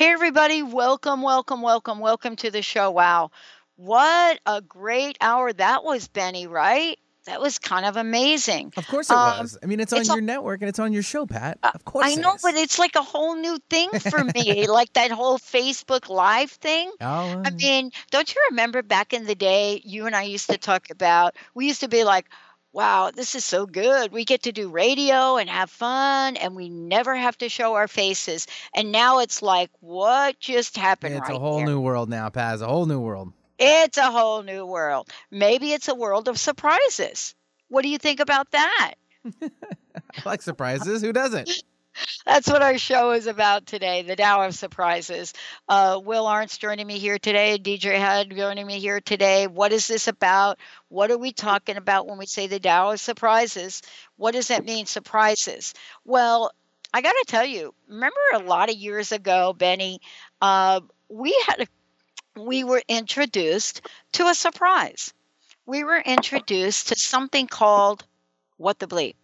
Hey, everybody, welcome, welcome, welcome, welcome to the show. Wow, what a great hour that was, Benny, right? That was kind of amazing. Of course it um, was. I mean, it's on it's your a, network and it's on your show, Pat. Uh, of course. I know, but it's like a whole new thing for me, like that whole Facebook Live thing. Oh, I mean, don't you remember back in the day, you and I used to talk about, we used to be like, wow, this is so good. We get to do radio and have fun, and we never have to show our faces. And now it's like, what just happened? It's right a whole here? new world now, Paz. A whole new world. It's a whole new world. Maybe it's a world of surprises. What do you think about that? I like surprises. Who doesn't? That's what our show is about today, the Tao of Surprises. Uh, Will Arntz joining me here today, DJ Hade joining me here today. What is this about? What are we talking about when we say the Tao of Surprises? What does that mean, surprises? Well, I got to tell you, remember a lot of years ago, Benny, uh, we had a, we were introduced to a surprise. We were introduced to something called what the bleep.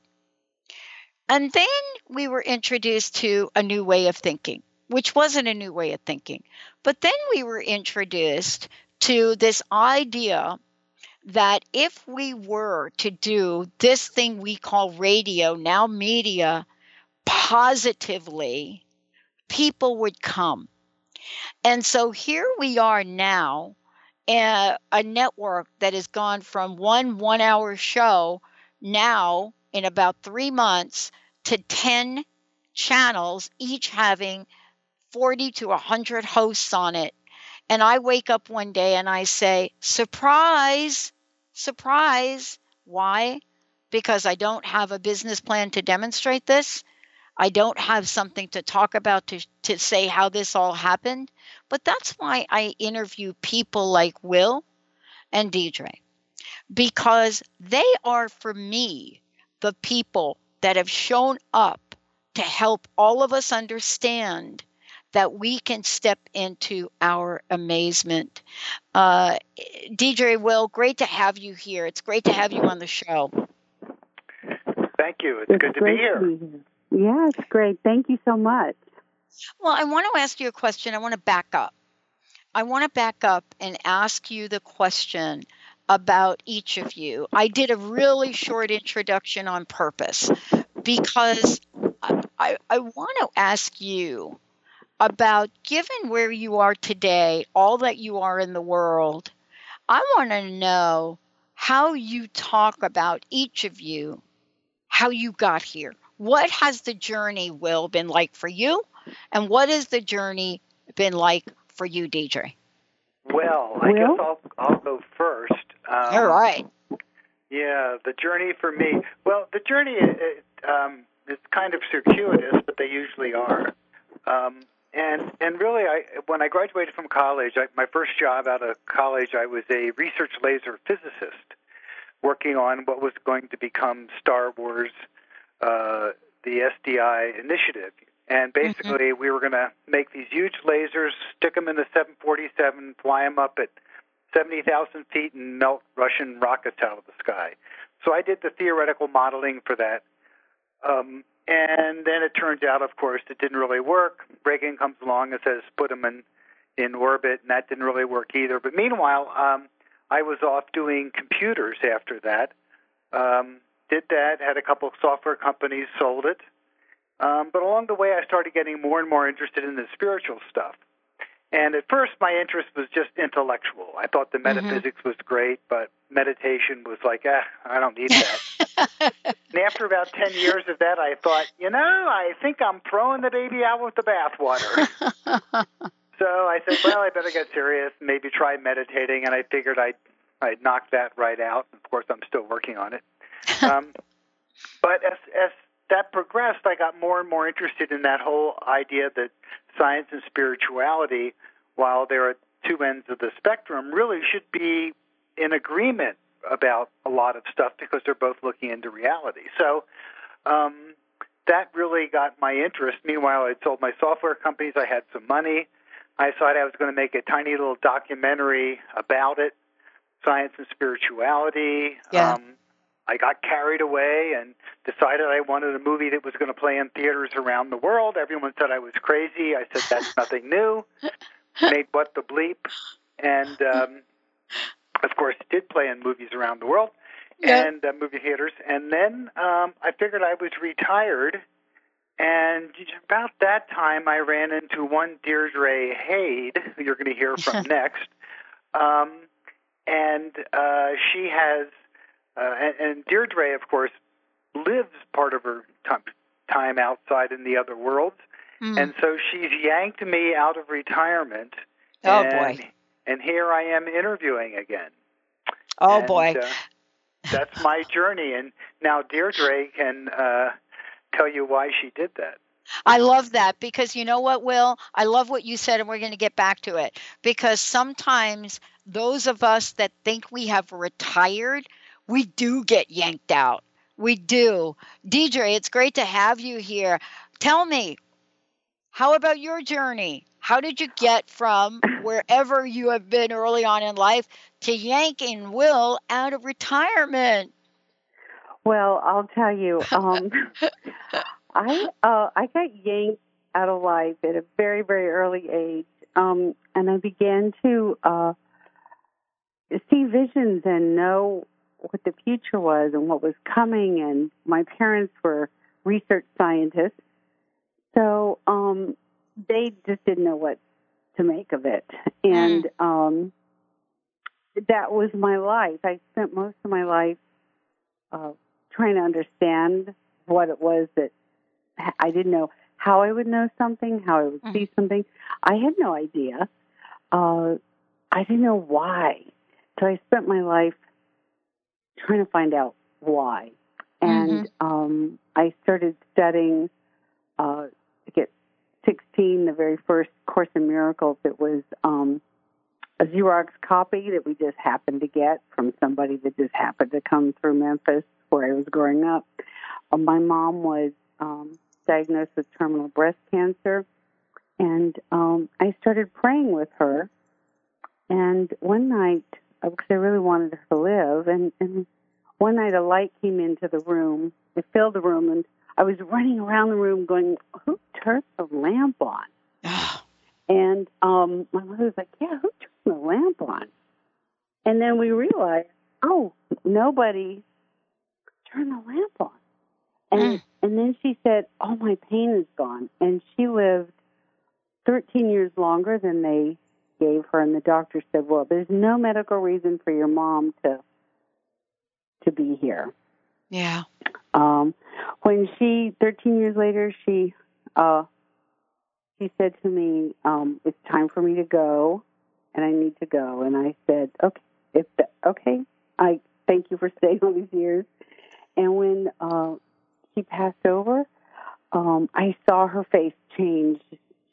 And then we were introduced to a new way of thinking, which wasn't a new way of thinking. But then we were introduced to this idea that if we were to do this thing we call radio, now media, positively, people would come. And so here we are now, uh, a network that has gone from one one hour show now in about three months to 10 channels, each having 40 to 100 hosts on it. And I wake up one day and I say, surprise, surprise. Why? Because I don't have a business plan to demonstrate this. I don't have something to talk about to, to say how this all happened. But that's why I interview people like Will and Deirdre, because they are, for me, the people that have shown up to help all of us understand that we can step into our amazement. Uh, DJ Will, great to have you here. It's great to have you on the show. Thank you. It's, it's good to be here. to be here. Yeah, it's great. Thank you so much. Well, I want to ask you a question. I want to back up. I want to back up and ask you the question about each of you. I did a really short introduction on purpose because I, I want to ask you about given where you are today, all that you are in the world, I want to know how you talk about each of you, how you got here. What has the journey, Will, been like for you? And what has the journey been like for you, DJ? Well, I guess I'll, I'll go first. Um, All right. Yeah, the journey for me. Well, the journey it, um, is kind of circuitous, but they usually are. Um, and and really, I when I graduated from college, I, my first job out of college, I was a research laser physicist, working on what was going to become Star Wars, uh, the SDI initiative. And mm-hmm. basically, mm-hmm. we were going to make these huge lasers, stick them in the 747, fly them up at 70,000 feet and melt Russian rockets out of the sky. So I did the theoretical modeling for that. Um, and then it turns out, of course, it didn't really work. Reagan comes along and says, put them in, in orbit, and that didn't really work either. But meanwhile, um, I was off doing computers after that. Um, did that, had a couple of software companies, sold it. Um, but along the way, I started getting more and more interested in the spiritual stuff. And at first, my interest was just intellectual. I thought the Mm-hmm. metaphysics was great, but meditation was like, eh, I don't need that. and after about 10 years of that, I thought, you know, I think I'm throwing the baby out with the bathwater. so I said, well, I better get serious, maybe try meditating. And I figured I'd, I'd knock that right out. Of course, I'm still working on it. Um, but as, as that progressed, I got more and more interested in that whole idea that science and spirituality, while they're at two ends of the spectrum, really should be in agreement about a lot of stuff because they're both looking into reality. So um, that really got my interest. Meanwhile, I sold my software companies. I had some money. I thought I was going to make a tiny little documentary about it, science and spirituality. Yeah. Um, I got carried away and decided I wanted a movie that was going to play in theaters around the world. Everyone said I was crazy. I said that's nothing new. Made what the bleep, and um, of course, it did play in movies around the world Yeah. and uh, movie theaters. And then um, I figured I was retired. And about that time, I ran into one Deirdre Hade, who you're going to hear from next. Um, and uh, she has, uh, and, and Deirdre, of course, lives part of her time, time outside in the other worlds. Mm. And so she's yanked me out of retirement. Oh, and, boy. And here I am interviewing again. oh And, boy. uh, that's my journey. And now Deirdre can uh, tell you why she did that. I love that because you know what, Will? I love what you said, and we're going to get back to it. Because sometimes those of us that think we have retired, we do get yanked out. We do. DJ, it's great to have you here. Tell me, how about your journey? How did you get from wherever you have been early on in life to yanking Will out of retirement? Well, I'll tell you, um, I uh, I got yanked out of life at a very very early age, um, and I began to uh, see visions and know what the future was and what was coming. And my parents were research scientists, so um, they just didn't know what to make of it, and um, that was my life. I spent most of my life. Uh, trying to understand what it was that I didn't know how I would know something, how I would Mhm. see something. I had no idea. Uh, I didn't know why. So I spent my life trying to find out why. And um, I started studying uh, to get 16, the very first Course in Miracles. It was um, a Xerox copy that we just happened to get from somebody that just happened to come through Memphis where I was growing up. Uh, my mom was um, diagnosed with terminal breast cancer, and um, I started praying with her. And one night, because I really wanted her to live, and, and one night a light came into the room. It filled the room, and I was running around the room going, "Who turned the lamp on?" And um, my mother was like, "Yeah, who turned the lamp on?" And then we realized, oh, nobody turned the lamp on. And and then she said, "Oh, my pain is gone." And she lived 13 years longer than they gave her. And the doctor said, "Well, there's no medical reason for your mom to to be here." Yeah. Um, when she, 13 years later, she, uh, she said to me, um, "It's time for me to go, and I need to go." And I said, "Okay, if the, okay, I thank you for staying all these years." And when uh, she passed over, um, I saw her face change.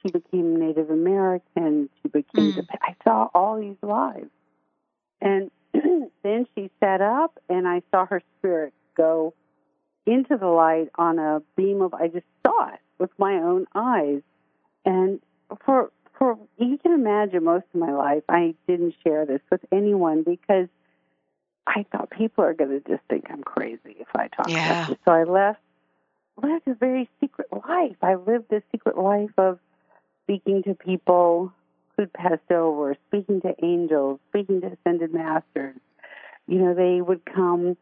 She became Native American. She became. Mm. I saw all these lives, and then she sat up, and I saw her spirit go into the light on a beam of I just saw it with my own eyes. And for for you can imagine most of my life I didn't share this with anyone because I thought people are gonna just think I'm crazy if I talk Yeah. about this. So I left lived a very secret life. I lived a secret life of speaking to people who'd passed over, speaking to angels, speaking to ascended masters. You know, they would come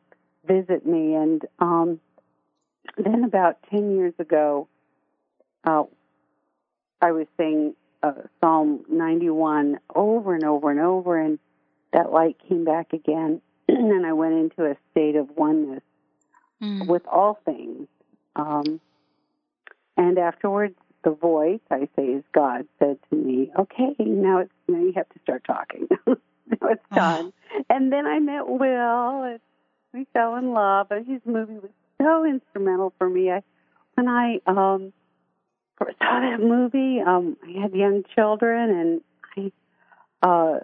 visit me. And um, then about 10 years ago, uh, I was saying uh, Psalm 91 over and over and over, and that light came back again. and I went into a state of oneness mm. with all things. Um, and afterwards, the voice I say is God said to me, "Okay, now it's now you have to start talking. now it's done." And then I met Will, and we fell in love. And his movie was so instrumental for me. I when I um saw that movie, um, I had young children, and I uh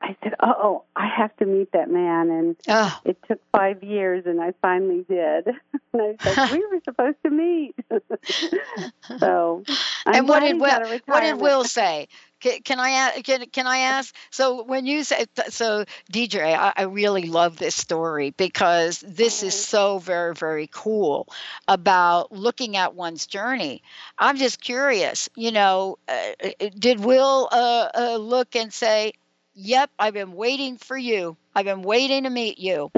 I said, "Oh, I have to meet that man," and oh. it took five years, and I finally did. and I said, "We were supposed to meet." so, I'm and what did Will? What did Will say? Can, can I can can I ask? So when you say so, DJ, I, I really love this story because this is so very very cool about looking at one's journey. I'm just curious. You know, uh, uh did Will uh, uh, look and say? Yep, I've been waiting for you. I've been waiting to meet you.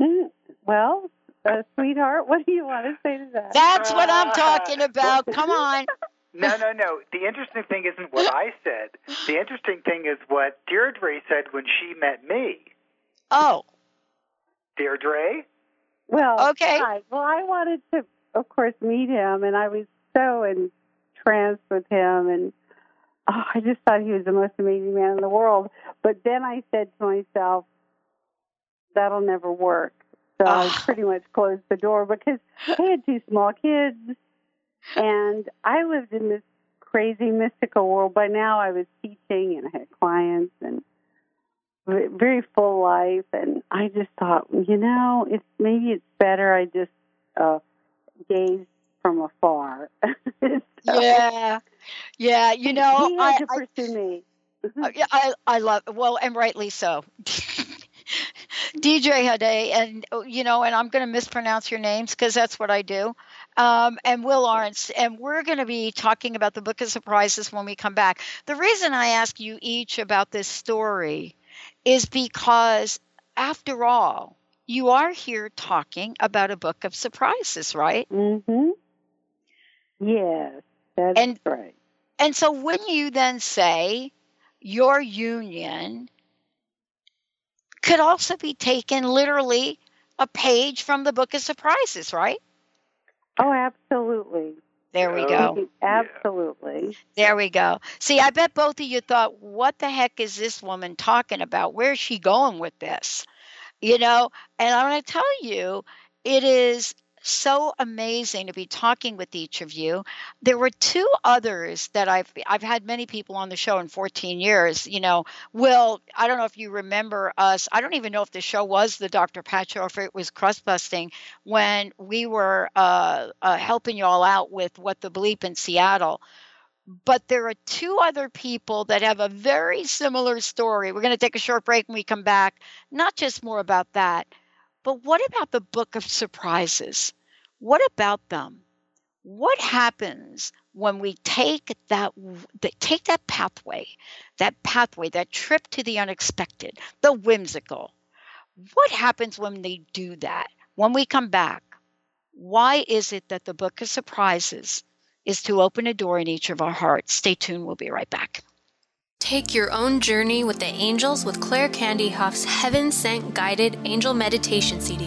Mm, well, uh, sweetheart, what do you want to say to that? That's what I'm talking about. Come on. No, no, no. The interesting thing isn't what I said. The interesting thing is what Deirdre said when she met me. Oh. Deirdre? Well, okay. Hi. Well, I wanted to, of course, meet him, and I was so entranced with him, and oh, I just thought he was the most amazing man in the world. But then I said to myself, that'll never work. So I ah. pretty much closed the door because I had two small kids and I lived in this crazy mystical world. By now I was teaching and I had clients and a very full life. And I just thought, you know, it's maybe it's better I just uh, gaze from afar. so, yeah, yeah. You know, he had I, to pursue I, me. Uh, I I love well, and rightly so. DJ Hade, and oh, you know, and I'm going to mispronounce your names because that's what I do. Um, and Will Lawrence, and we're going to be talking about the Book of Surprises when we come back. The reason I ask you each about this story is because, after all, you are here talking about a book of surprises, right? Mm-hmm. Yes, that's and, right. And so when you then say your union could also be taken literally a page from the book of surprises, right? Oh, absolutely. There we go. Absolutely. There we go. See, I bet both of you thought, what the heck is this woman talking about? Where's she going with this? You know, and I'm going to tell you, it is so amazing to be talking with each of you. There were two others that I've I've had many people on the show in 14 years. You know, Will, I don't know if you remember us. I don't even know if the show was the Dr. Pat show or if it was crust busting when we were uh, uh, helping you all out with what the bleep in Seattle. But there are two other people that have a very similar story. We're going to take a short break when we come back. Not just more about that but what about the book of surprises? What about them? What happens when we take that take that pathway, that pathway, that trip to the unexpected, the whimsical? What happens when they do that? When we come back, why is it that the book of surprises is to open a door in each of our hearts? Stay tuned, we'll be right back. Take your own journey with the angels with Claire Candy Hoff's Heaven Sent Guided Angel Meditation CD.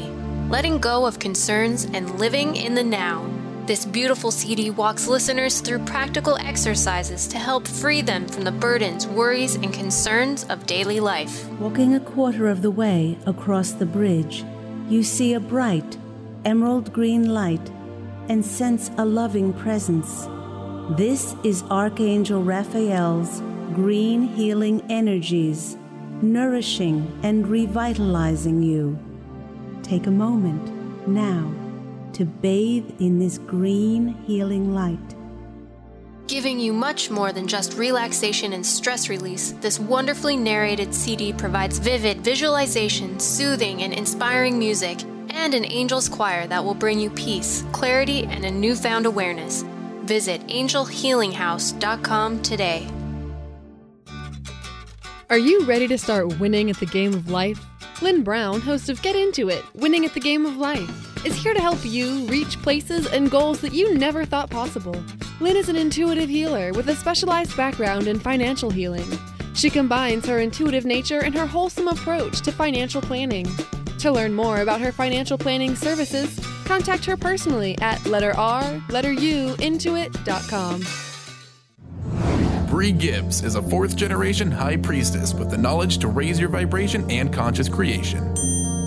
Letting go of concerns and living in the now. This beautiful CD walks listeners through practical exercises to help free them from the burdens, worries, and concerns of daily life. Walking a quarter of the way across the bridge, you see a bright, emerald green light and sense a loving presence. This is Archangel Raphael's green healing energies, nourishing and revitalizing you. Take a moment now to bathe in this green healing light. Giving you much more than just relaxation and stress release, this wonderfully narrated CD provides vivid visualization, soothing, and inspiring music and an angel's choir that will bring you peace, clarity, and a newfound awareness. Visit angelhealinghouse.com today. Are you ready to start winning at the game of life? Lynn Brown, host of Get Into It Winning at the Game of Life, is here to help you reach places and goals that you never thought possible. Lynn is an intuitive healer with a specialized background in financial healing. She combines her intuitive nature and her wholesome approach to financial planning. To learn more about her financial planning services, contact her personally at letter R, letter U, intuit.com. Bree Gibbs is a fourth generation high priestess with the knowledge to raise your vibration and conscious creation.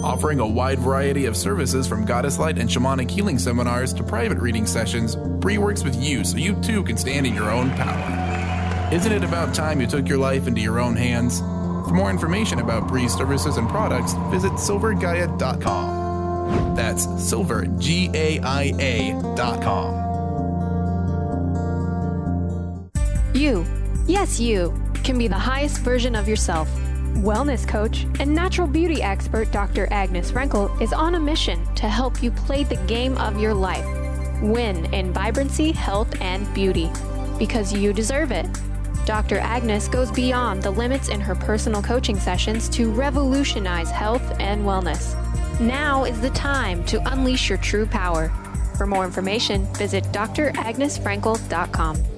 Offering a wide variety of services from goddess light and shamanic healing seminars to private reading sessions, Bree works with you so you too can stand in your own power. Isn't it about time you took your life into your own hands? For more information about Bree's services and products, visit silvergaia.com. That's silver, G A I A.com. You, yes, you, can be the highest version of yourself. Wellness coach and natural beauty expert Dr. Agnes Frankel is on a mission to help you play the game of your life. Win in vibrancy, health, and beauty. Because you deserve it. Dr. Agnes goes beyond the limits in her personal coaching sessions to revolutionize health and wellness. Now is the time to unleash your true power. For more information, visit dragnesfrankel.com.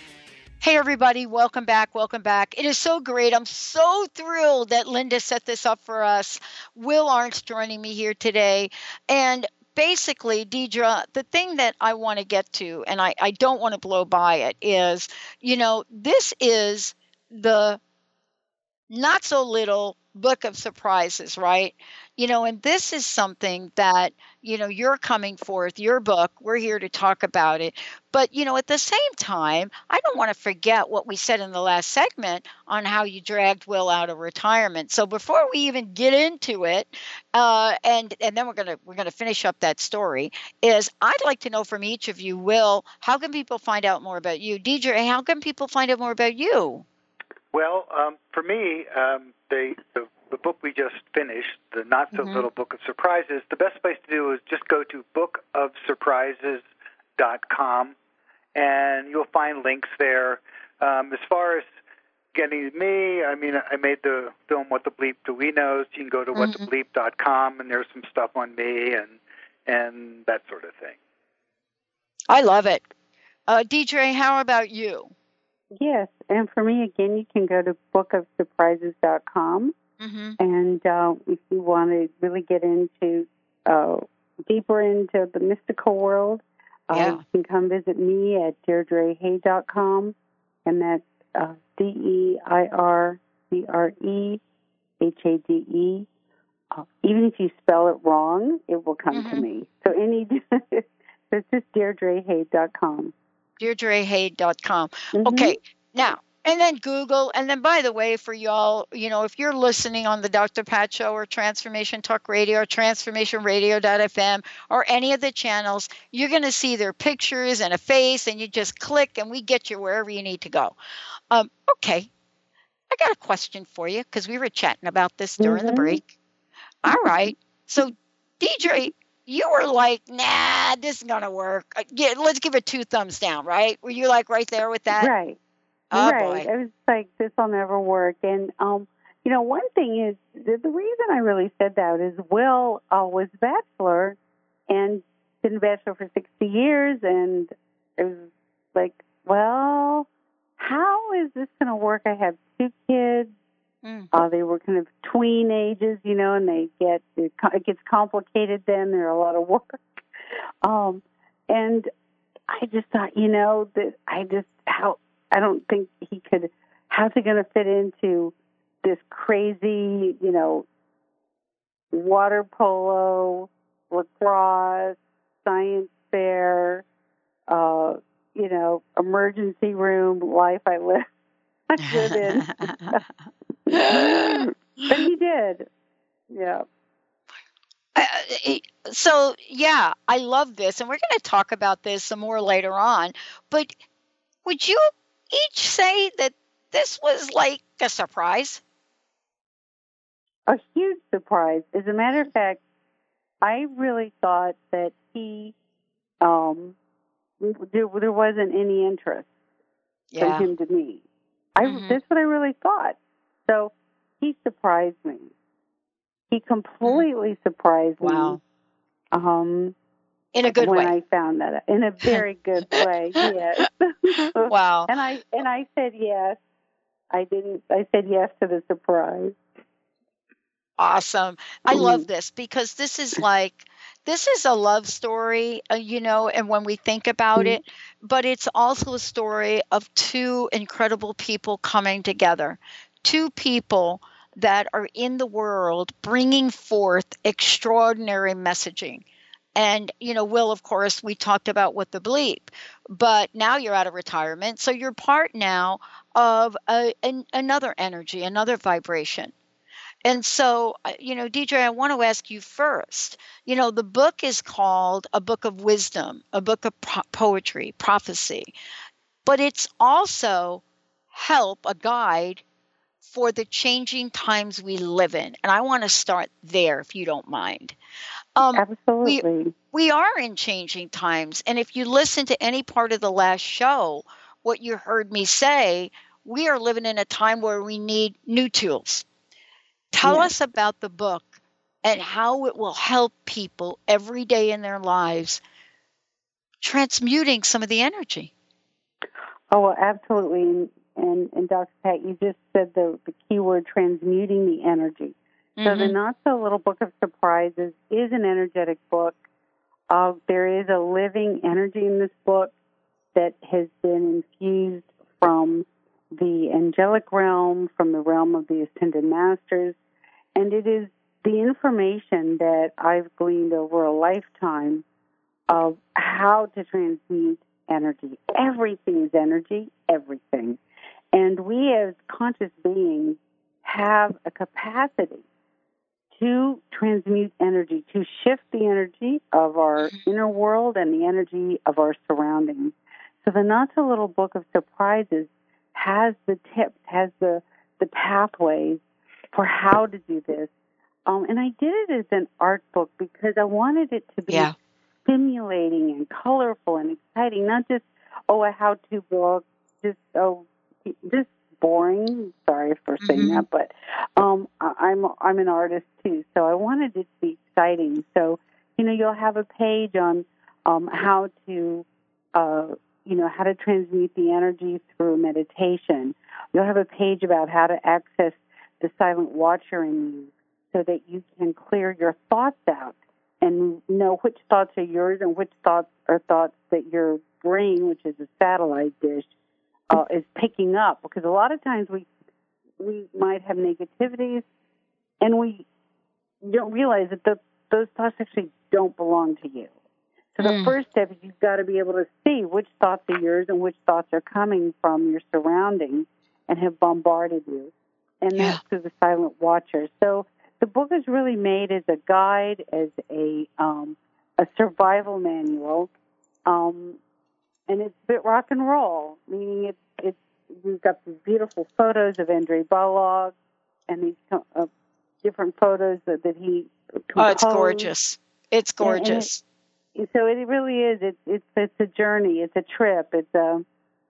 Hey, everybody, welcome back. Welcome back. It is so great. I'm so thrilled that Linda set this up for us. Will Arntz joining me here today. And basically, Deirdre, the thing that I want to get to, and I, I don't want to blow by it, is you know, this is the not so little book of surprises, right? You know, and this is something that, you know, you're coming forth, your book, we're here to talk about it. But, you know, at the same time, I don't want to forget what we said in the last segment on how you dragged Will out of retirement. So before we even get into it, uh, and and then we're gonna we're gonna finish up that story, is I'd like to know from each of you, Will, how can people find out more about you? Deirdre, how can people find out more about you? Well, um, for me, um, they, the, the book we just finished, the Not So mm-hmm. Little Book of Surprises, the best place to do is just go to bookofsurprises.com, and you'll find links there. Um, as far as getting me, I mean, I made the film What the Bleep Do We Know. So you can go to mm-hmm. whatthebleep.com, and there's some stuff on me and and that sort of thing. I love it. Uh, Deirdre, how about you? Yes, and for me, again, you can go to bookofsurprises.com. Mm-hmm. And uh, if you want to really get into uh, deeper into the mystical world, uh, yeah. you can come visit me at deirdrehade.com. And that's uh, D E I R C R E H A D E. Uh, even if you spell it wrong, it will come mm-hmm. to me. So any, so it's just deirdrehade.com deirdrehade.com. Mm-hmm. Okay, now, and then Google. And then, by the way, for y'all, you know, if you're listening on the Dr. Pat Show or Transformation Talk Radio or TransformationRadio.fm or any of the channels, you're going to see their pictures and a face, and you just click, and we get you wherever you need to go. Um, okay, I got a question for you because we were chatting about this during mm-hmm. the break. All right, so Deirdre, you were like, nah, this is gonna work. Uh, yeah, let's give it two thumbs down, right? Were you like right there with that? Right. Oh, right. Boy. I was like, this will never work. And um, you know, one thing is the, the reason I really said that is Will uh, was bachelor and been a bachelor for sixty years, and it was like, well, how is this going to work? I have two kids. Mm. Uh, they were kind of tween ages, you know, and they get it, gets complicated. Then there are a lot of work, um, and I just thought, you know, that I just how I don't think he could. How's he going to fit into this crazy, you know, water polo, lacrosse, science fair, uh, you know, emergency room life I live, I live in. but he did. Yeah. Uh, so yeah, I love this, and we're going to talk about this some more later on. But would you each say that this was like a surprise? A huge surprise. As a matter of fact, I really thought that he, um, there, there wasn't any interest yeah. from him to me. I Mhm. that's what I really thought. So he surprised me. He completely surprised Wow. me. Um, In a good way. when way. I found that in a very good way. Yes. Wow. And I and I said yes. I didn't. I said yes to the surprise. Awesome. I Mm-hmm. love this because this is like this is a love story, uh, you know, and when we think about Mm-hmm. it, but it's also a story of two incredible people coming together. Two people that are in the world bringing forth extraordinary messaging. And, you know, Will, of course, we talked about with the bleep, but now you're out of retirement. So you're part now of a, an, another energy, another vibration. And so, uh, you know, DJ, I want to ask you first. You know, the book is called A Book of Wisdom, a book of poetry, prophecy, but it's also help, a guide for the changing times we live in. And I want to start there, if you don't mind. Um, Absolutely. we are in changing times. And if you listen to any part of the last show, what you heard me say, we are living in a time where we need new tools. Tell Yes. us about the book and how it will help people every day in their lives transmuting some of the energy. Oh, well, absolutely. And, and, Dr. Pat, you just said the, the key word transmuting the energy. So the Mhm. Not So Little Book of Surprises is an energetic book. Uh, there is a living energy in this book that has been infused from the angelic realm, from the realm of the ascended masters, and it is the information that I've gleaned over a lifetime of how to transmute energy. Everything is energy, everything. And we as conscious beings have a capacity to transmute energy, to shift the energy of our inner world and the energy of our surroundings. So the Not So Little Book of Surprises has the tips, has the, the pathways for how to do this. Um, and I did it as an art book because I wanted it to be Yeah. stimulating and colorful and exciting, not just, oh, a how to book, just, oh, just boring. Sorry for saying Mhm. that, but um, I'm I'm an artist too, so I wanted it to be exciting. So you know, you'll have a page on um, how to uh, you know how to transmute the energy through meditation. You'll have a page about how to access the silent watcher in you, so that you can clear your thoughts out and know which thoughts are yours and which thoughts are thoughts that your brain, which is a satellite dish, uh, is picking up. Because a lot of times we we might have negativities, and we don't realize that the, those thoughts actually don't belong to you. So the Mm. first step is you've got to be able to see which thoughts are yours and which thoughts are coming from your surroundings and have bombarded you. And Yeah. that's through the silent watcher. So the book is really made as a guide, as a um, a survival manual, um, and it's a bit rock and roll. Meaning it's it's we've got these beautiful photos of Andre Balog and these uh, different photos that, that he composed. Oh, it's gorgeous. It's And- and it- gorgeous. so it really is. It's it's it's a journey. It's a trip. It's a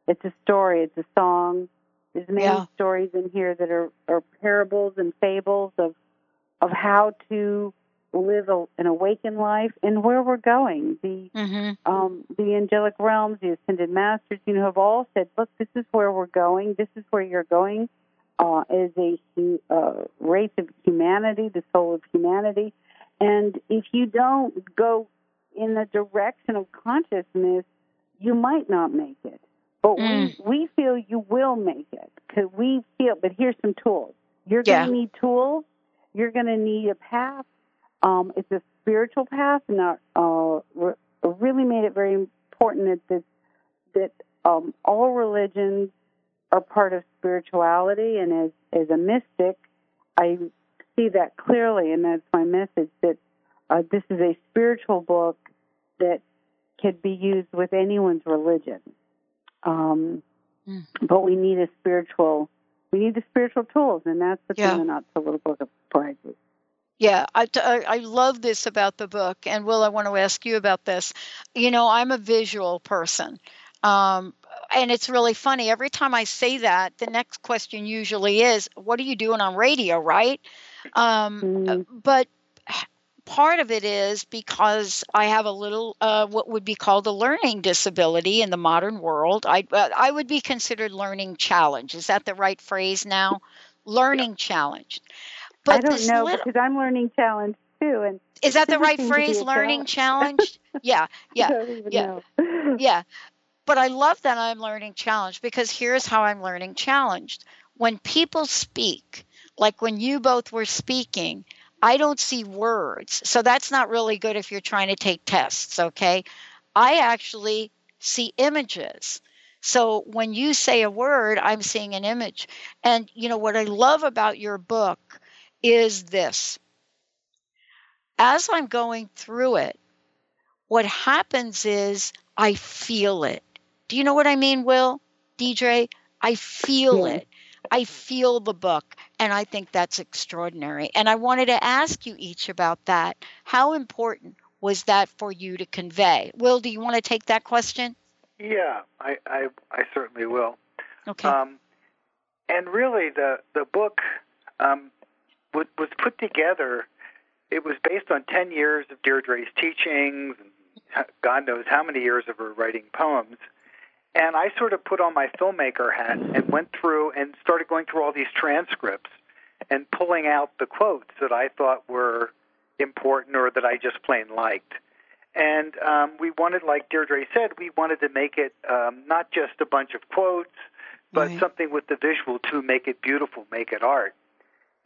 it's a story. It's a song. There's many Yeah. stories in here that are, are parables and fables of of how to live a, an awakened life and where we're going. The Mhm. um, the angelic realms, the ascended masters, you know, have all said, "Look, this is where we're going. This is where you're going." Uh, as a uh, race of humanity, the soul of humanity, and if you don't go in the direction of consciousness, you might not make it. But we we feel you will make it because we feel. But here's some tools. You're Yeah. going to need tools. You're going to need a path, Um, it's a spiritual path, and uh, re- really made it very important that that um, all religions are part of spirituality, and as as a mystic, I see that clearly, and that's my message that uh, this is a spiritual book that could be used with anyone's religion. Um, mm. But we need a spiritual, we need the spiritual tools, and that's the yeah. thing not the little book of prizes. Yeah, I, I love this about the book. And Will, I want to ask you about this. You know, I'm a visual person. Um, and it's really funny. Every time I say that, the next question usually is, What are you doing on radio, right? Um, mm. But part of it is because I have a little uh, what would be called a learning disability in the modern world. I uh, I would be considered learning challenge. Is that the right phrase now? Learning yeah. challenge. But I don't know little, because I'm learning challenge too. And is that the right phrase? Learning challenge? yeah, yeah, yeah, yeah. But I love that I'm learning challenge because here's how I'm learning challenged. When people speak, like when you both were speaking, I don't see words. So that's not really good if you're trying to take tests, okay? I actually see images. So when you say a word, I'm seeing an image. And you know what I love about your book is this. As I'm going through it, what happens is I feel it. Do you know what I mean, Will? DJ? I feel yeah. it. I feel the book. And I think that's extraordinary. And I wanted to ask you each about that. How important was that for you to convey? Will, do you want to take that question? Yeah, I, I, I certainly will. Okay. Um, and really, the, the book um, was, was put together, it was based on 10 years of Deirdre's teachings, and God knows how many years of her writing poems. And I sort of put on my filmmaker hat and went through and started going through all these transcripts and pulling out the quotes that I thought were important or that I just plain liked. And um, we wanted, like Deirdre said, we wanted to make it um, not just a bunch of quotes, but right. something with the visual to make it beautiful, make it art.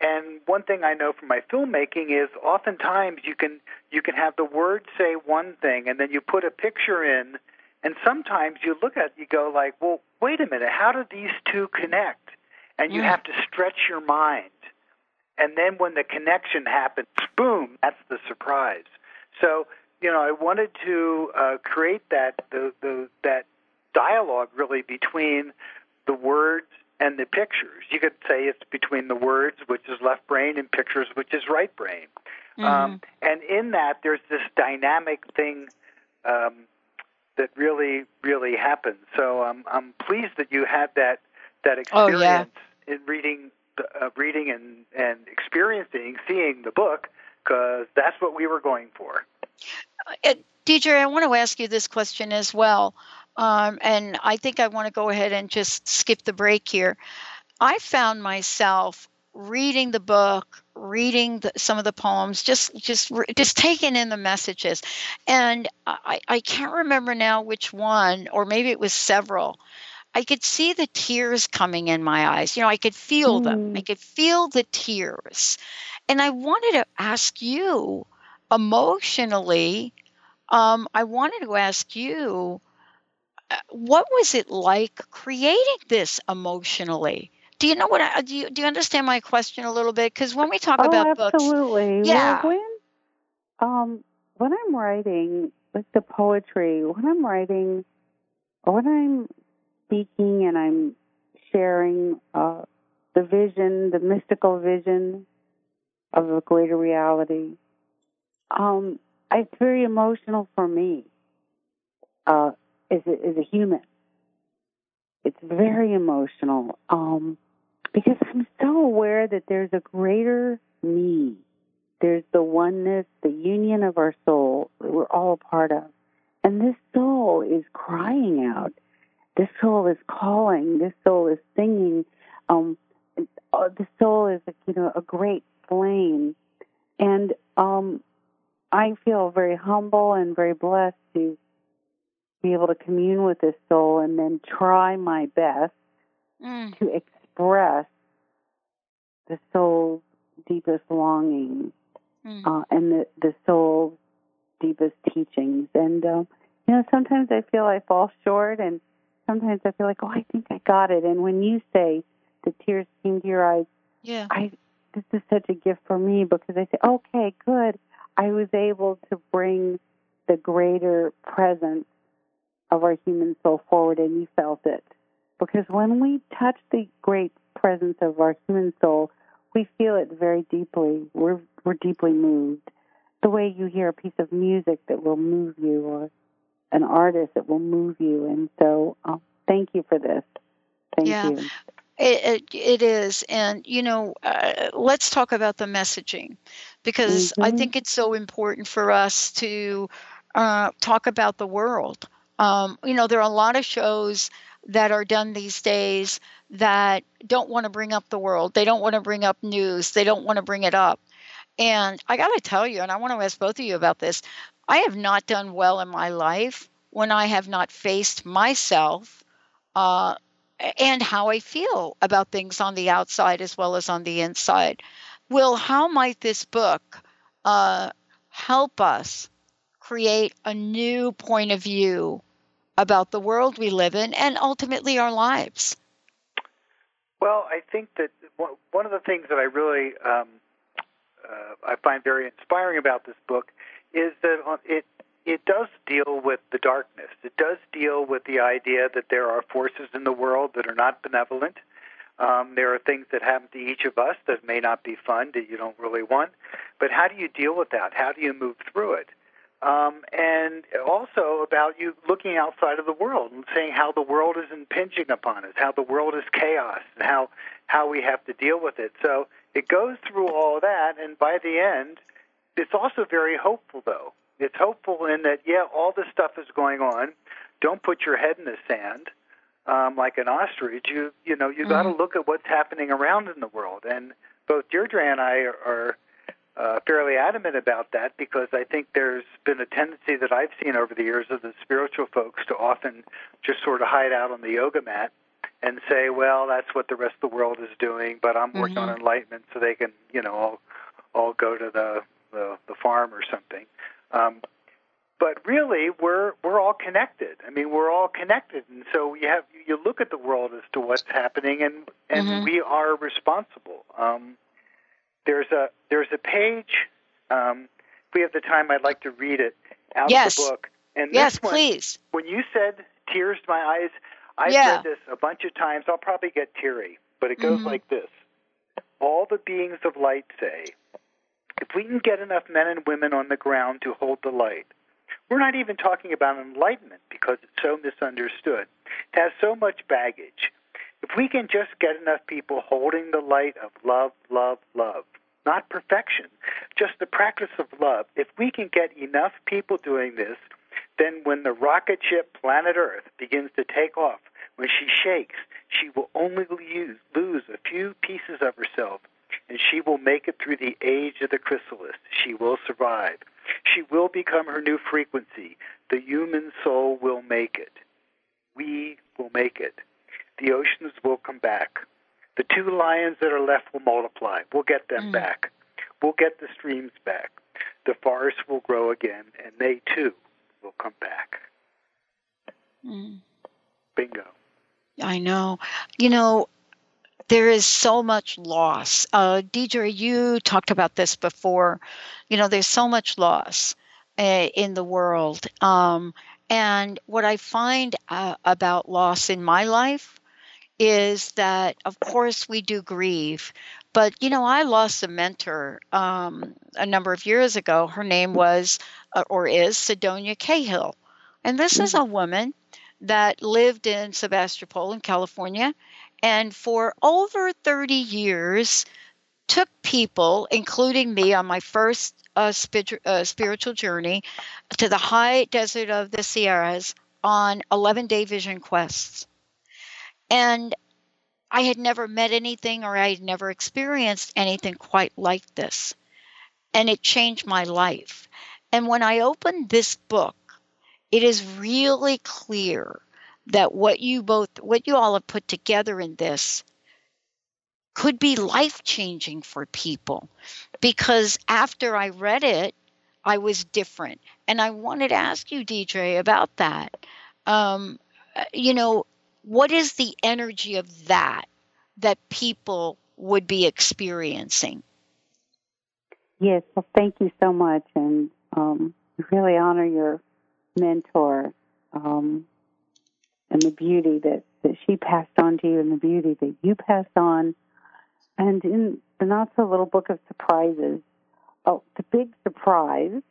And one thing I know from my filmmaking is oftentimes you can you can have the words say one thing and then you put a picture in and sometimes you look at it, you go like, well, wait a minute, how do these two connect? And you mm. have to stretch your mind. And then when the connection happens, boom, that's the surprise. So, you know, I wanted to uh, create that the, the that dialogue really between the words and the pictures. You could say it's between the words, which is left brain, and pictures, which is right brain. Mm-hmm. Um, and in that, there's this dynamic thing um, that really really happens. So um, I'm pleased that you had that that experience oh, yeah. in reading uh, reading and and experiencing seeing the book because that's what we were going for. Uh, DJ, I want to ask you this question as well. Um, and I think I want to go ahead and just skip the break here. I found myself reading the book reading the, some of the poems just just just taking in the messages. And I, I can't remember now which one or maybe it was several. I could see the tears coming in my eyes. You know i could feel mm. them. I could feel the tears. And i wanted to ask you emotionally um, i wanted to ask you what was it like creating this emotionally do you know what I, do you do you understand my question a little bit? Because when we talk oh, about absolutely. books, yeah. Well, when um when I'm writing like the poetry, when I'm writing, or when I'm speaking and I'm sharing uh, the vision, the mystical vision of a greater reality, um, it's very emotional for me uh, as, a, as a human. It's very emotional. Um, because I'm so aware that there's a greater me. There's the oneness, the union of our soul that we're all a part of. And this soul is crying out. This soul is calling. This soul is singing. Um, uh, the soul is, you know, a great flame. And um, I feel very humble and very blessed to be able to commune with this soul and then try my best mm. to express the soul's deepest longing mm-hmm. uh, and the the soul's deepest teachings. And uh, you know, sometimes I feel I fall short, and sometimes I feel like, oh, I think I got it. And when you say the tears came to your eyes, yeah, I this is such a gift for me because I say, okay, good. I was able to bring the greater presence of our human soul forward, and you felt it. Because when we touch the great presence of our human soul, we feel it very deeply. We're we're deeply moved. The way you hear a piece of music that will move you, or an artist that will move you, and so uh, thank you for this. Thank yeah. you. It, it, it is. And, you know, uh, let's talk about the messaging because mm-hmm. I think it's so important for us to uh, talk about the world. Um, you know, there are a lot of shows that are done these days that don't want to bring up the world. They don't want to bring up news. They don't want to bring it up. And I got to tell you, and I want to ask both of you about this I have not done well in my life when I have not faced myself uh, and how I feel about things on the outside as well as on the inside. Will, how might this book uh, help us create a new point of view about the world we live in and ultimately our lives? Well, I think that one of the things that I really um, uh, I find very inspiring about this book is that it it does deal with the darkness. It does deal with the idea that there are forces in the world that are not benevolent. Um, there are things that happen to each of us that may not be fun that you don't really want. But how do you deal with that? How do you move through it? Um, and also about you looking outside of the world and seeing how the world is impinging upon us, how the world is chaos, and how how we have to deal with it. So it goes through all that, and by the end, it's also very hopeful, though. It's hopeful in that, yeah, all this stuff is going on. Don't put your head in the sand um, like an ostrich. You, you know, you mm-hmm. got to look at what's happening around in the world. And both Deirdre and I are, are uh, fairly adamant about that because I think there's been a tendency that I've seen over the years of the spiritual folks to often just sort of hide out on the yoga mat and say, well, that's what the rest of the world is doing, but I'm working mm-hmm. on enlightenment so they can, you know, all, all go to the the, the farm or something. Um, but really, we're we're all connected. I mean, we're all connected, and so you have you look at the world as to what's happening, and and mm-hmm. we are responsible. Um, there's a there's a page. Um, if we have the time, I'd like to read it out yes. of the book. And yes, one, please. When you said tears to my eyes, I've yeah. read this a bunch of times. I'll probably get teary, but it goes mm-hmm. like this: All the beings of light say, if we can get enough men and women on the ground to hold the light, we're not even talking about enlightenment because it's so misunderstood. It has so much baggage. If we can just get enough people holding the light of love, love, love, not perfection, just the practice of love, if we can get enough people doing this, then when the rocket ship Planet Earth begins to take off, when she shakes, she will only lose, lose a few pieces of herself and she will make it through the age of the chrysalis. She will survive. She will become her new frequency. The human soul will make it. We will make it. The oceans will come back. The two lions that are left will multiply. We'll get them mm. back. We'll get the streams back. The forests will grow again, and they too will come back. Mm. Bingo. I know. You know, there is so much loss. Uh, Deirdre, you talked about this before. You know, there's so much loss uh, in the world. Um, and what I find uh, about loss in my life is that, of course, we do grieve. But, you know, I lost a mentor um, a number of years ago. Her name was, uh, or is, Sidonia Cahill. And this is a woman that lived in Sebastopol in California and for over 30 years took people including me on my first uh, spir- uh, spiritual journey to the high desert of the sierras on 11 day vision quests and i had never met anything or i had never experienced anything quite like this and it changed my life and when i opened this book it is really clear that what you both what you all have put together in this could be life changing for people because after I read it, I was different. And I wanted to ask you, DJ, about that. Um, uh, you know, what is the energy of that that people would be experiencing? Yes, well, thank you so much. And um, really honor your mentor um, and the beauty that, that she passed on to you and the beauty that you passed on. And in the Not So Little Book of Surprises, oh, the big surprise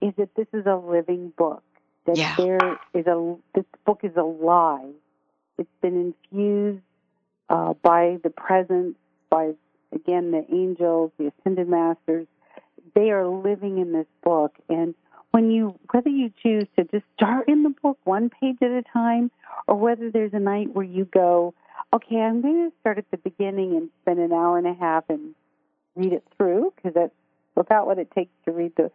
is that this is a living book. That yeah. there is a this book is alive. It's been infused uh, by the presence, by again the angels, the ascended masters. They are living in this book, and when you whether you choose to just start in the book one page at a time, or whether there's a night where you go, okay, I'm going to start at the beginning and spend an hour and a half and read it through because that's about what it takes to read the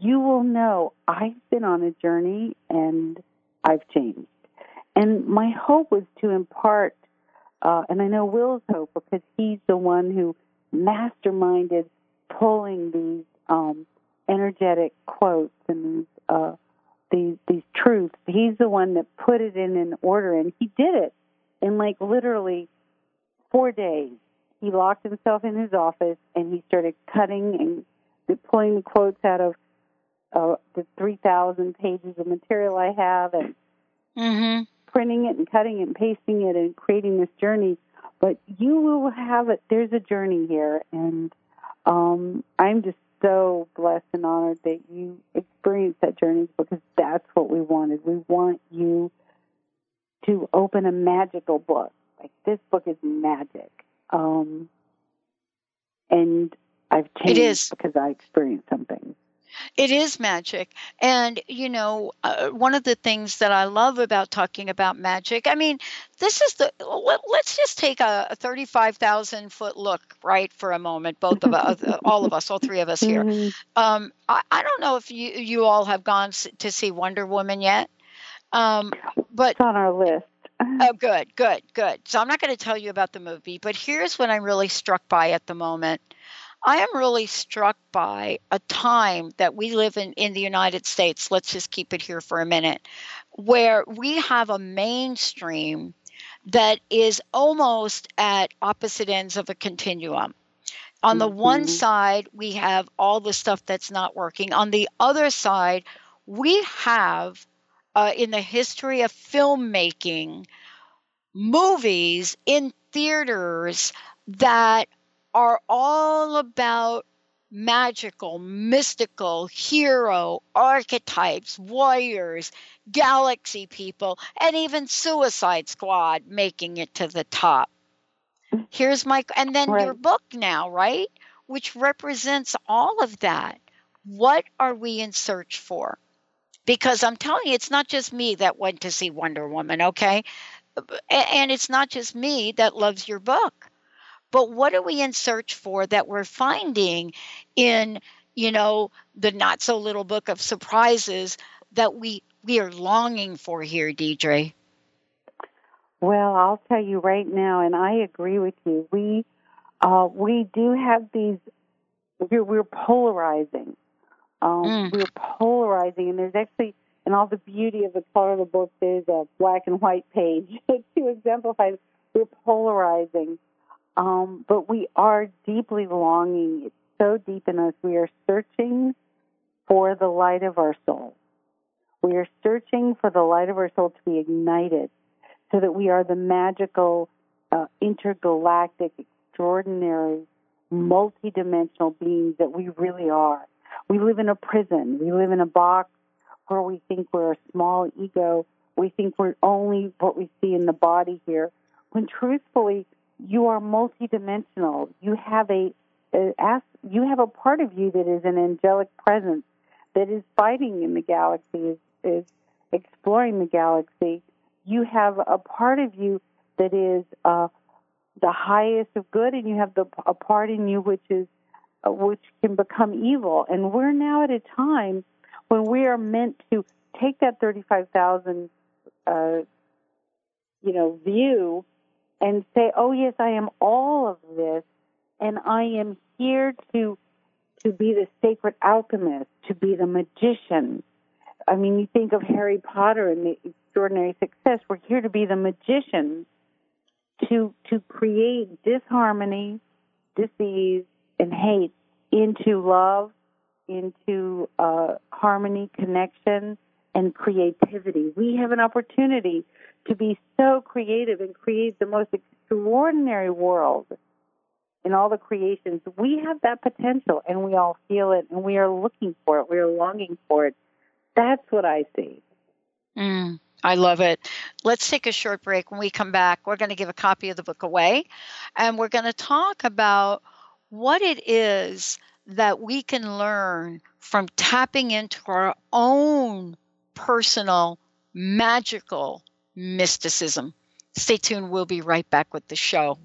you will know I've been on a journey and I've changed. And my hope was to impart, uh, and I know Will's hope because he's the one who masterminded pulling these um, energetic quotes and these, uh, these these truths. He's the one that put it in an order, and he did it in like literally four days. He locked himself in his office and he started cutting and pulling the quotes out of uh, the 3,000 pages of material I have and mm-hmm. Printing it and cutting it and pasting it and creating this journey. But you will have it. There's a journey here, and um, I'm just so blessed and honored that you experienced that journey because that's what we wanted. We want you to open a magical book. Like this book is magic. Um, and I've changed it is. because I experienced something. It is magic. And, you know, uh, one of the things that I love about talking about magic, I mean, this is the, let, us just take a, a 35,000 foot look, right, for a moment, both of us, all of us, all three of us here. Mm-hmm. Um, I, I don't know if you, you all have gone to see Wonder Woman yet. Um, but it's on our list. oh, good, good, good. So I'm not going to tell you about the movie, but here's what I'm really struck by at the moment. I am really struck by a time that we live in in the United States. Let's just keep it here for a minute, where we have a mainstream that is almost at opposite ends of a continuum. On the mm-hmm. one side, we have all the stuff that's not working. On the other side, we have uh, in the history of filmmaking movies in theaters that are all about magical, mystical, hero, archetypes, warriors, galaxy people, and even Suicide Squad making it to the top. Here's my, and then right. your book now, right? Which represents all of that. What are we in search for? Because I'm telling you, it's not just me that went to see Wonder Woman, okay? And it's not just me that loves your book but what are we in search for that we're finding in, you know, the not so little book of surprises that we we are longing for here, Deirdre? Well, I'll tell you right now, and I agree with you. We uh, we do have these. We're, we're polarizing. Um, mm. We're polarizing, and there's actually, and all the beauty of the color of the book, there's a black and white page to exemplify. We're polarizing, um, but we are deeply longing. It's so deep in us. We are searching for the light of our soul. We are searching for the light of our soul to be ignited so that we are the magical, uh, intergalactic, extraordinary, multidimensional beings that we really are. We live in a prison. We live in a box where we think we're a small ego. We think we're only what we see in the body here. When truthfully, you are multidimensional. You have a, a you have a part of you that is an angelic presence that is fighting in the galaxy, is, is exploring the galaxy. You have a part of you that is uh, the highest of good, and you have the a part in you which is uh, which can become evil. And we're now at a time when we are meant to take that thirty-five thousand, uh, you know, view and say, "Oh yes, I am all of this, and I am here to to be the sacred alchemist, to be the magician." I mean, you think of Harry Potter and the extraordinary success. We're here to be the magician, to to create disharmony, disease, and hate into love, into uh, harmony, connection, and creativity. We have an opportunity to be so creative and create the most extraordinary world in all the creations. We have that potential and we all feel it and we are looking for it. We are longing for it. That's what I see. Mm, I love it. Let's take a short break. When we come back, we're going to give a copy of the book away and we're going to talk about what it is that we can learn from tapping into our own personal magical mysticism. Stay tuned. We'll be right back with the show.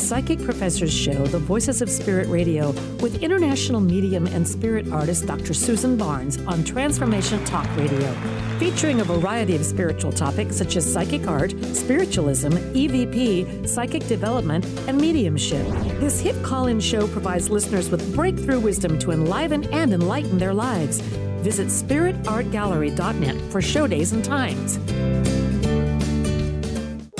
Psychic Professors Show, The Voices of Spirit Radio, with international medium and spirit artist Dr. Susan Barnes on Transformation Talk Radio, featuring a variety of spiritual topics such as psychic art, spiritualism, EVP, psychic development, and mediumship. This hit call in show provides listeners with breakthrough wisdom to enliven and enlighten their lives. Visit spiritartgallery.net for show days and times.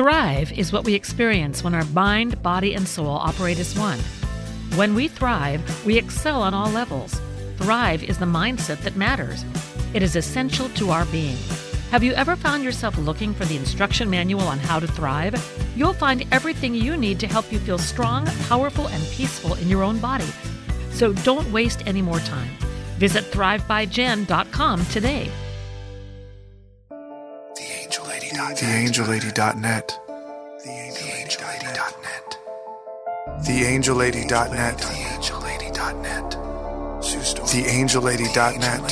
Thrive is what we experience when our mind, body, and soul operate as one. When we thrive, we excel on all levels. Thrive is the mindset that matters. It is essential to our being. Have you ever found yourself looking for the instruction manual on how to thrive? You'll find everything you need to help you feel strong, powerful, and peaceful in your own body. So don't waste any more time. Visit thrivebyjen.com today. TheAngelLady.net. TheAngelLady.net. TheAngelLady.net. TheAngelLady.net. TheAngelLady.net.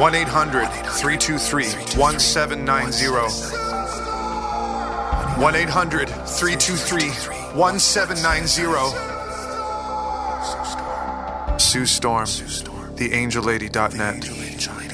1 800 323 1790. 1 800 323 1790. Sue Storm. TheAngelLady.net.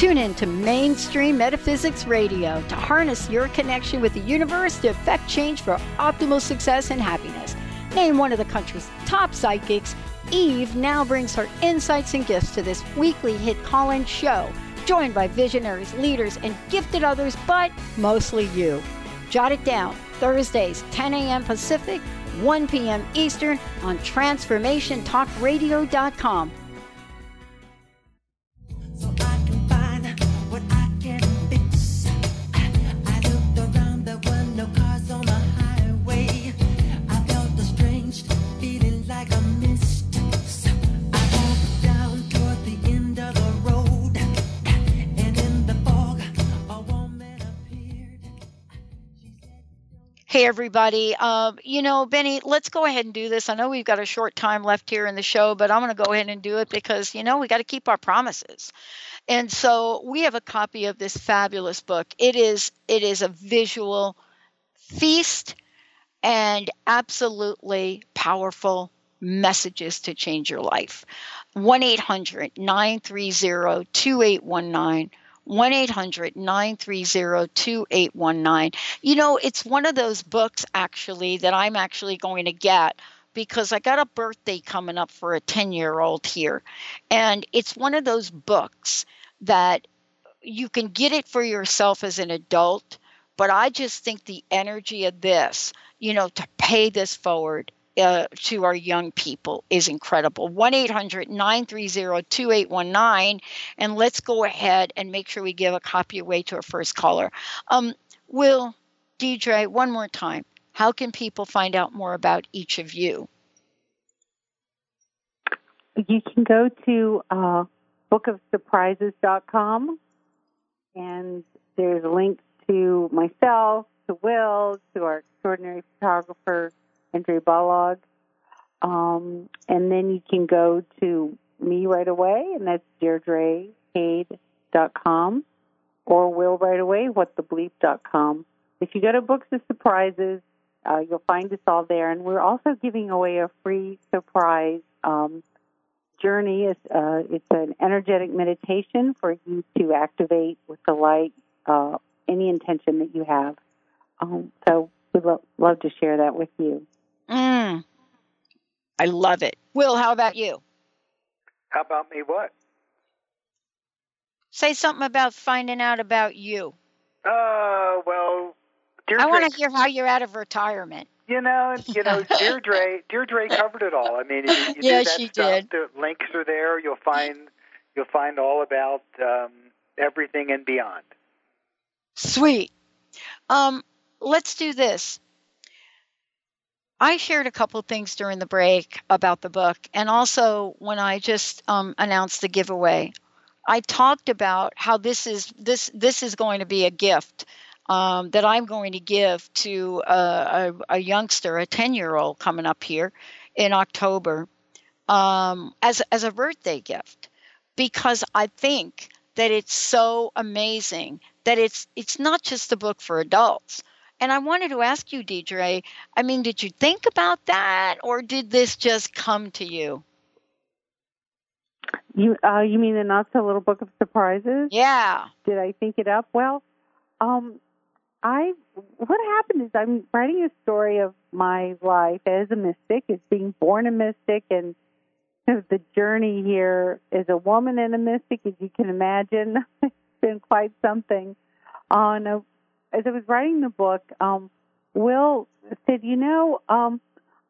Tune in to Mainstream Metaphysics Radio to harness your connection with the universe to effect change for optimal success and happiness. Named one of the country's top psychics, Eve now brings her insights and gifts to this weekly hit call in show, joined by visionaries, leaders, and gifted others, but mostly you. Jot it down Thursdays, 10 a.m. Pacific, 1 p.m. Eastern on TransformationTalkRadio.com. Everybody. Um, you know, Benny, let's go ahead and do this. I know we've got a short time left here in the show, but I'm going to go ahead and do it because, you know, we got to keep our promises. And so we have a copy of this fabulous book. It is it is a visual feast and absolutely powerful messages to change your life. 1 800 930 2819. 1 800 930 2819. You know, it's one of those books actually that I'm actually going to get because I got a birthday coming up for a 10 year old here. And it's one of those books that you can get it for yourself as an adult. But I just think the energy of this, you know, to pay this forward uh, to our young people is incredible. 1 800 930 2819. And let's go ahead and make sure we give a copy away to our first caller. Um, Will, Deirdre, one more time. How can people find out more about each of you? You can go to uh, bookofsurprises.com and there's links to myself, to Will, to our extraordinary photographer, Andre Balog. Um, and then you can go to me right away, and that's deirdrehade.com or Will right away, whatthebleep.com. If you go to Books of Surprises, uh, you'll find us all there. And we're also giving away a free surprise um, journey. It's, uh, it's an energetic meditation for you to activate with the light uh, any intention that you have. Um, so we'd lo- love to share that with you. Mm, I love it. Will, how about you? How about me? What? Say something about finding out about you. Uh, well, Deirdre, I want to hear how you're out of retirement. You know, you know, Deirdre, Deirdre covered it all. I mean, you, you Yeah, do that she stuff, did. The links are there. You'll find, you'll find all about um, everything and beyond. Sweet. Um, let's do this. I shared a couple things during the break about the book, and also when I just um, announced the giveaway, I talked about how this is this this is going to be a gift um, that I'm going to give to a, a, a youngster, a ten year old coming up here in October, um, as as a birthday gift, because I think that it's so amazing that it's it's not just a book for adults. And I wanted to ask you, Deirdre, I mean, did you think about that or did this just come to you? You uh, you mean the not so little book of surprises? Yeah. Did I think it up? Well, um, I what happened is I'm writing a story of my life as a mystic, as being born a mystic, and the journey here as a woman and a mystic, as you can imagine, it's been quite something. On a, as I was writing the book, um, Will said, "You know, um,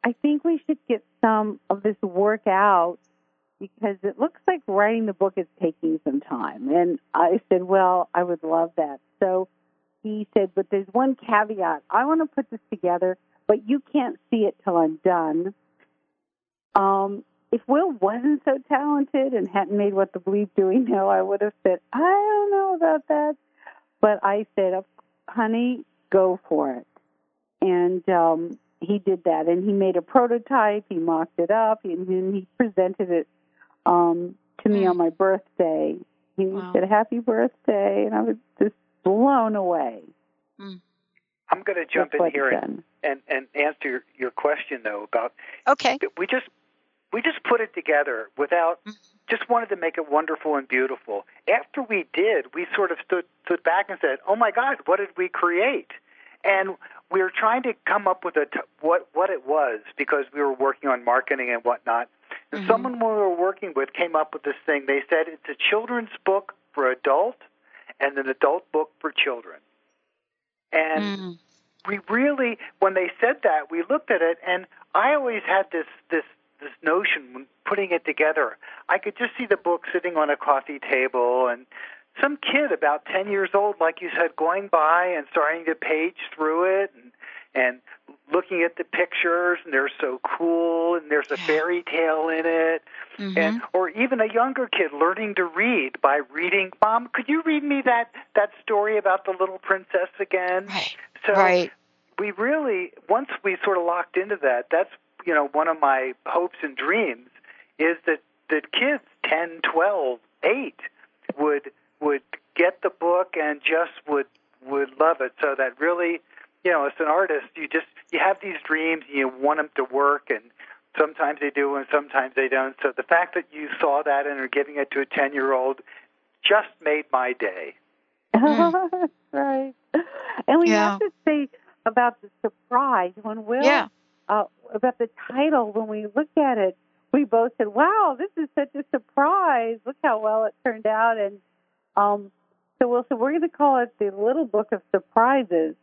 I think we should get some of this work out because it looks like writing the book is taking some time. And I said, Well, I would love that. So he said, But there's one caveat. I want to put this together, but you can't see it till I'm done. Um, if Will wasn't so talented and hadn't made What the Bleep Do We Know, I would have said, I don't know about that. But I said, honey, go for it. And um, he did that. And he made a prototype, he mocked it up, and then he presented it um, to me on my birthday. He Wow. said, Happy birthday. And I was just blown away. I'm going to jump That's in here and, and, and answer your, your question though about okay. we just we just put it together without Mm-hmm. Just wanted to make it wonderful and beautiful. After we did, we sort of stood stood back and said, "Oh my God, what did we create?" And we were trying to come up with a t- what what it was because we were working on marketing and whatnot. And someone we were working with came up with this thing. They said it's a children's book for adult and an adult book for children. And Mm. we really, when they said that, we looked at it, and I always had this this this notion when putting it together. I could just see the book sitting on a coffee table, and some kid about ten years old, like you said, going by and starting to page through it, and and looking at the pictures, and they're so cool, and there's a fairy tale in it, Mm-hmm. and or even a younger kid learning to read by reading. Mom, could you read me that that story about the little princess again? Right. So Right. we really once we sort of locked into that, that's you know one of my hopes and dreams is that that kids 10, 12, 8 would would get the book and just would would love it. So that really, you know, as an artist, you just you have these dreams and you want them to work, and sometimes they do and sometimes they don't. So the fact that you saw that and are giving it to a ten year old just made my day. right. And we Yeah. have to say about the surprise when Will Yeah. Uh, about the title when we looked at it, we both said, "Wow, this is such a surprise! Look how well it turned out." And um, so Will said, "We're going to call it the Little Book of Surprises."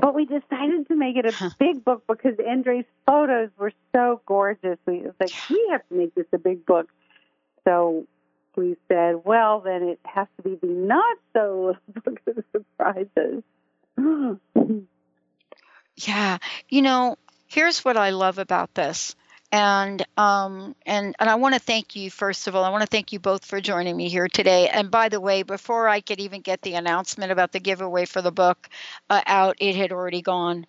But we decided to make it a big book because Andre's photos were so gorgeous. We it was like we have to make this a big book. So we said, well, then it has to be the not so Little Book of Surprises. Yeah, you know, here's what I love about this. And um and and I want to thank you first of all. I want to thank you both for joining me here today. And by the way, before I could even get the announcement about the giveaway for the book uh, out, it had already gone.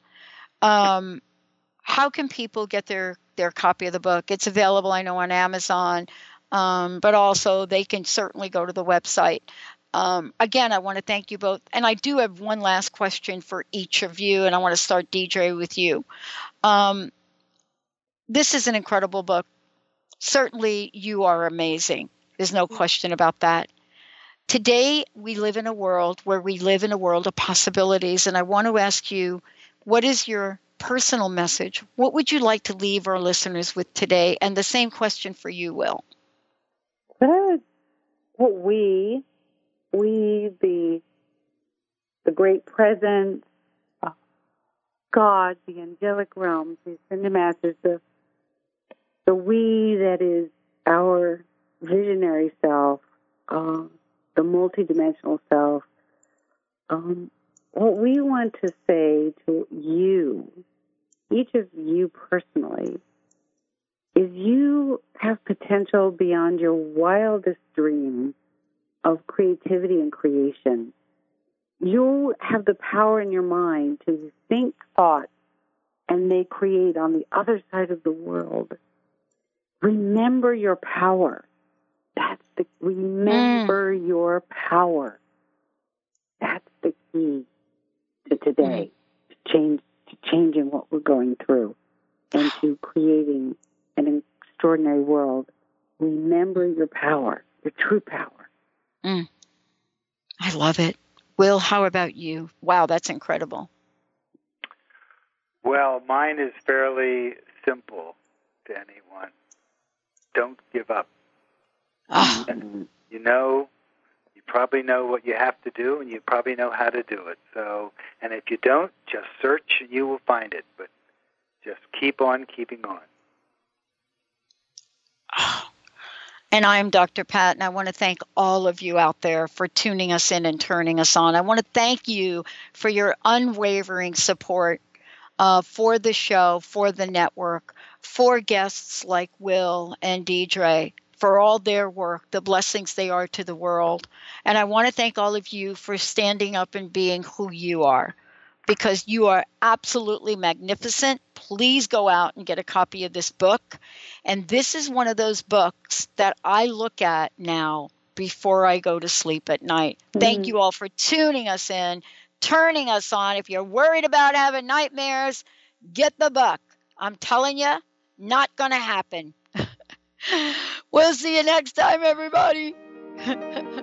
Um how can people get their their copy of the book? It's available I know on Amazon. Um, but also they can certainly go to the website. Um, again, I want to thank you both. And I do have one last question for each of you, and I want to start, DJ, with you. Um, this is an incredible book. Certainly, you are amazing. There's no question about that. Today, we live in a world where we live in a world of possibilities. And I want to ask you what is your personal message? What would you like to leave our listeners with today? And the same question for you, Will. But I would, what we, we, the, the great presence, God, the angelic realms, the ascended masters, the, the we that is our visionary self, uh, the multidimensional self. Um, what we want to say to you, each of you personally, is you have potential beyond your wildest dreams of creativity and creation. You have the power in your mind to think thoughts and they create on the other side of the world. Remember your power. That's the remember mm. your power. That's the key to today, mm. to change to changing what we're going through and to creating an extraordinary world. Remember your power, your true power. Mm. I love it. Will, how about you? Wow, that's incredible. Well, mine is fairly simple to anyone. Don't give up. And you know, you probably know what you have to do, and you probably know how to do it. So, and if you don't, just search and you will find it. But just keep on keeping on. And I'm Dr. Pat, and I want to thank all of you out there for tuning us in and turning us on. I want to thank you for your unwavering support uh, for the show, for the network, for guests like Will and Deirdre, for all their work, the blessings they are to the world. And I want to thank all of you for standing up and being who you are because you are absolutely magnificent. Please go out and get a copy of this book. And this is one of those books that I look at now before I go to sleep at night. Thank mm-hmm. you all for tuning us in, turning us on. If you're worried about having nightmares, get the book. I'm telling you, not going to happen. we'll see you next time, everybody.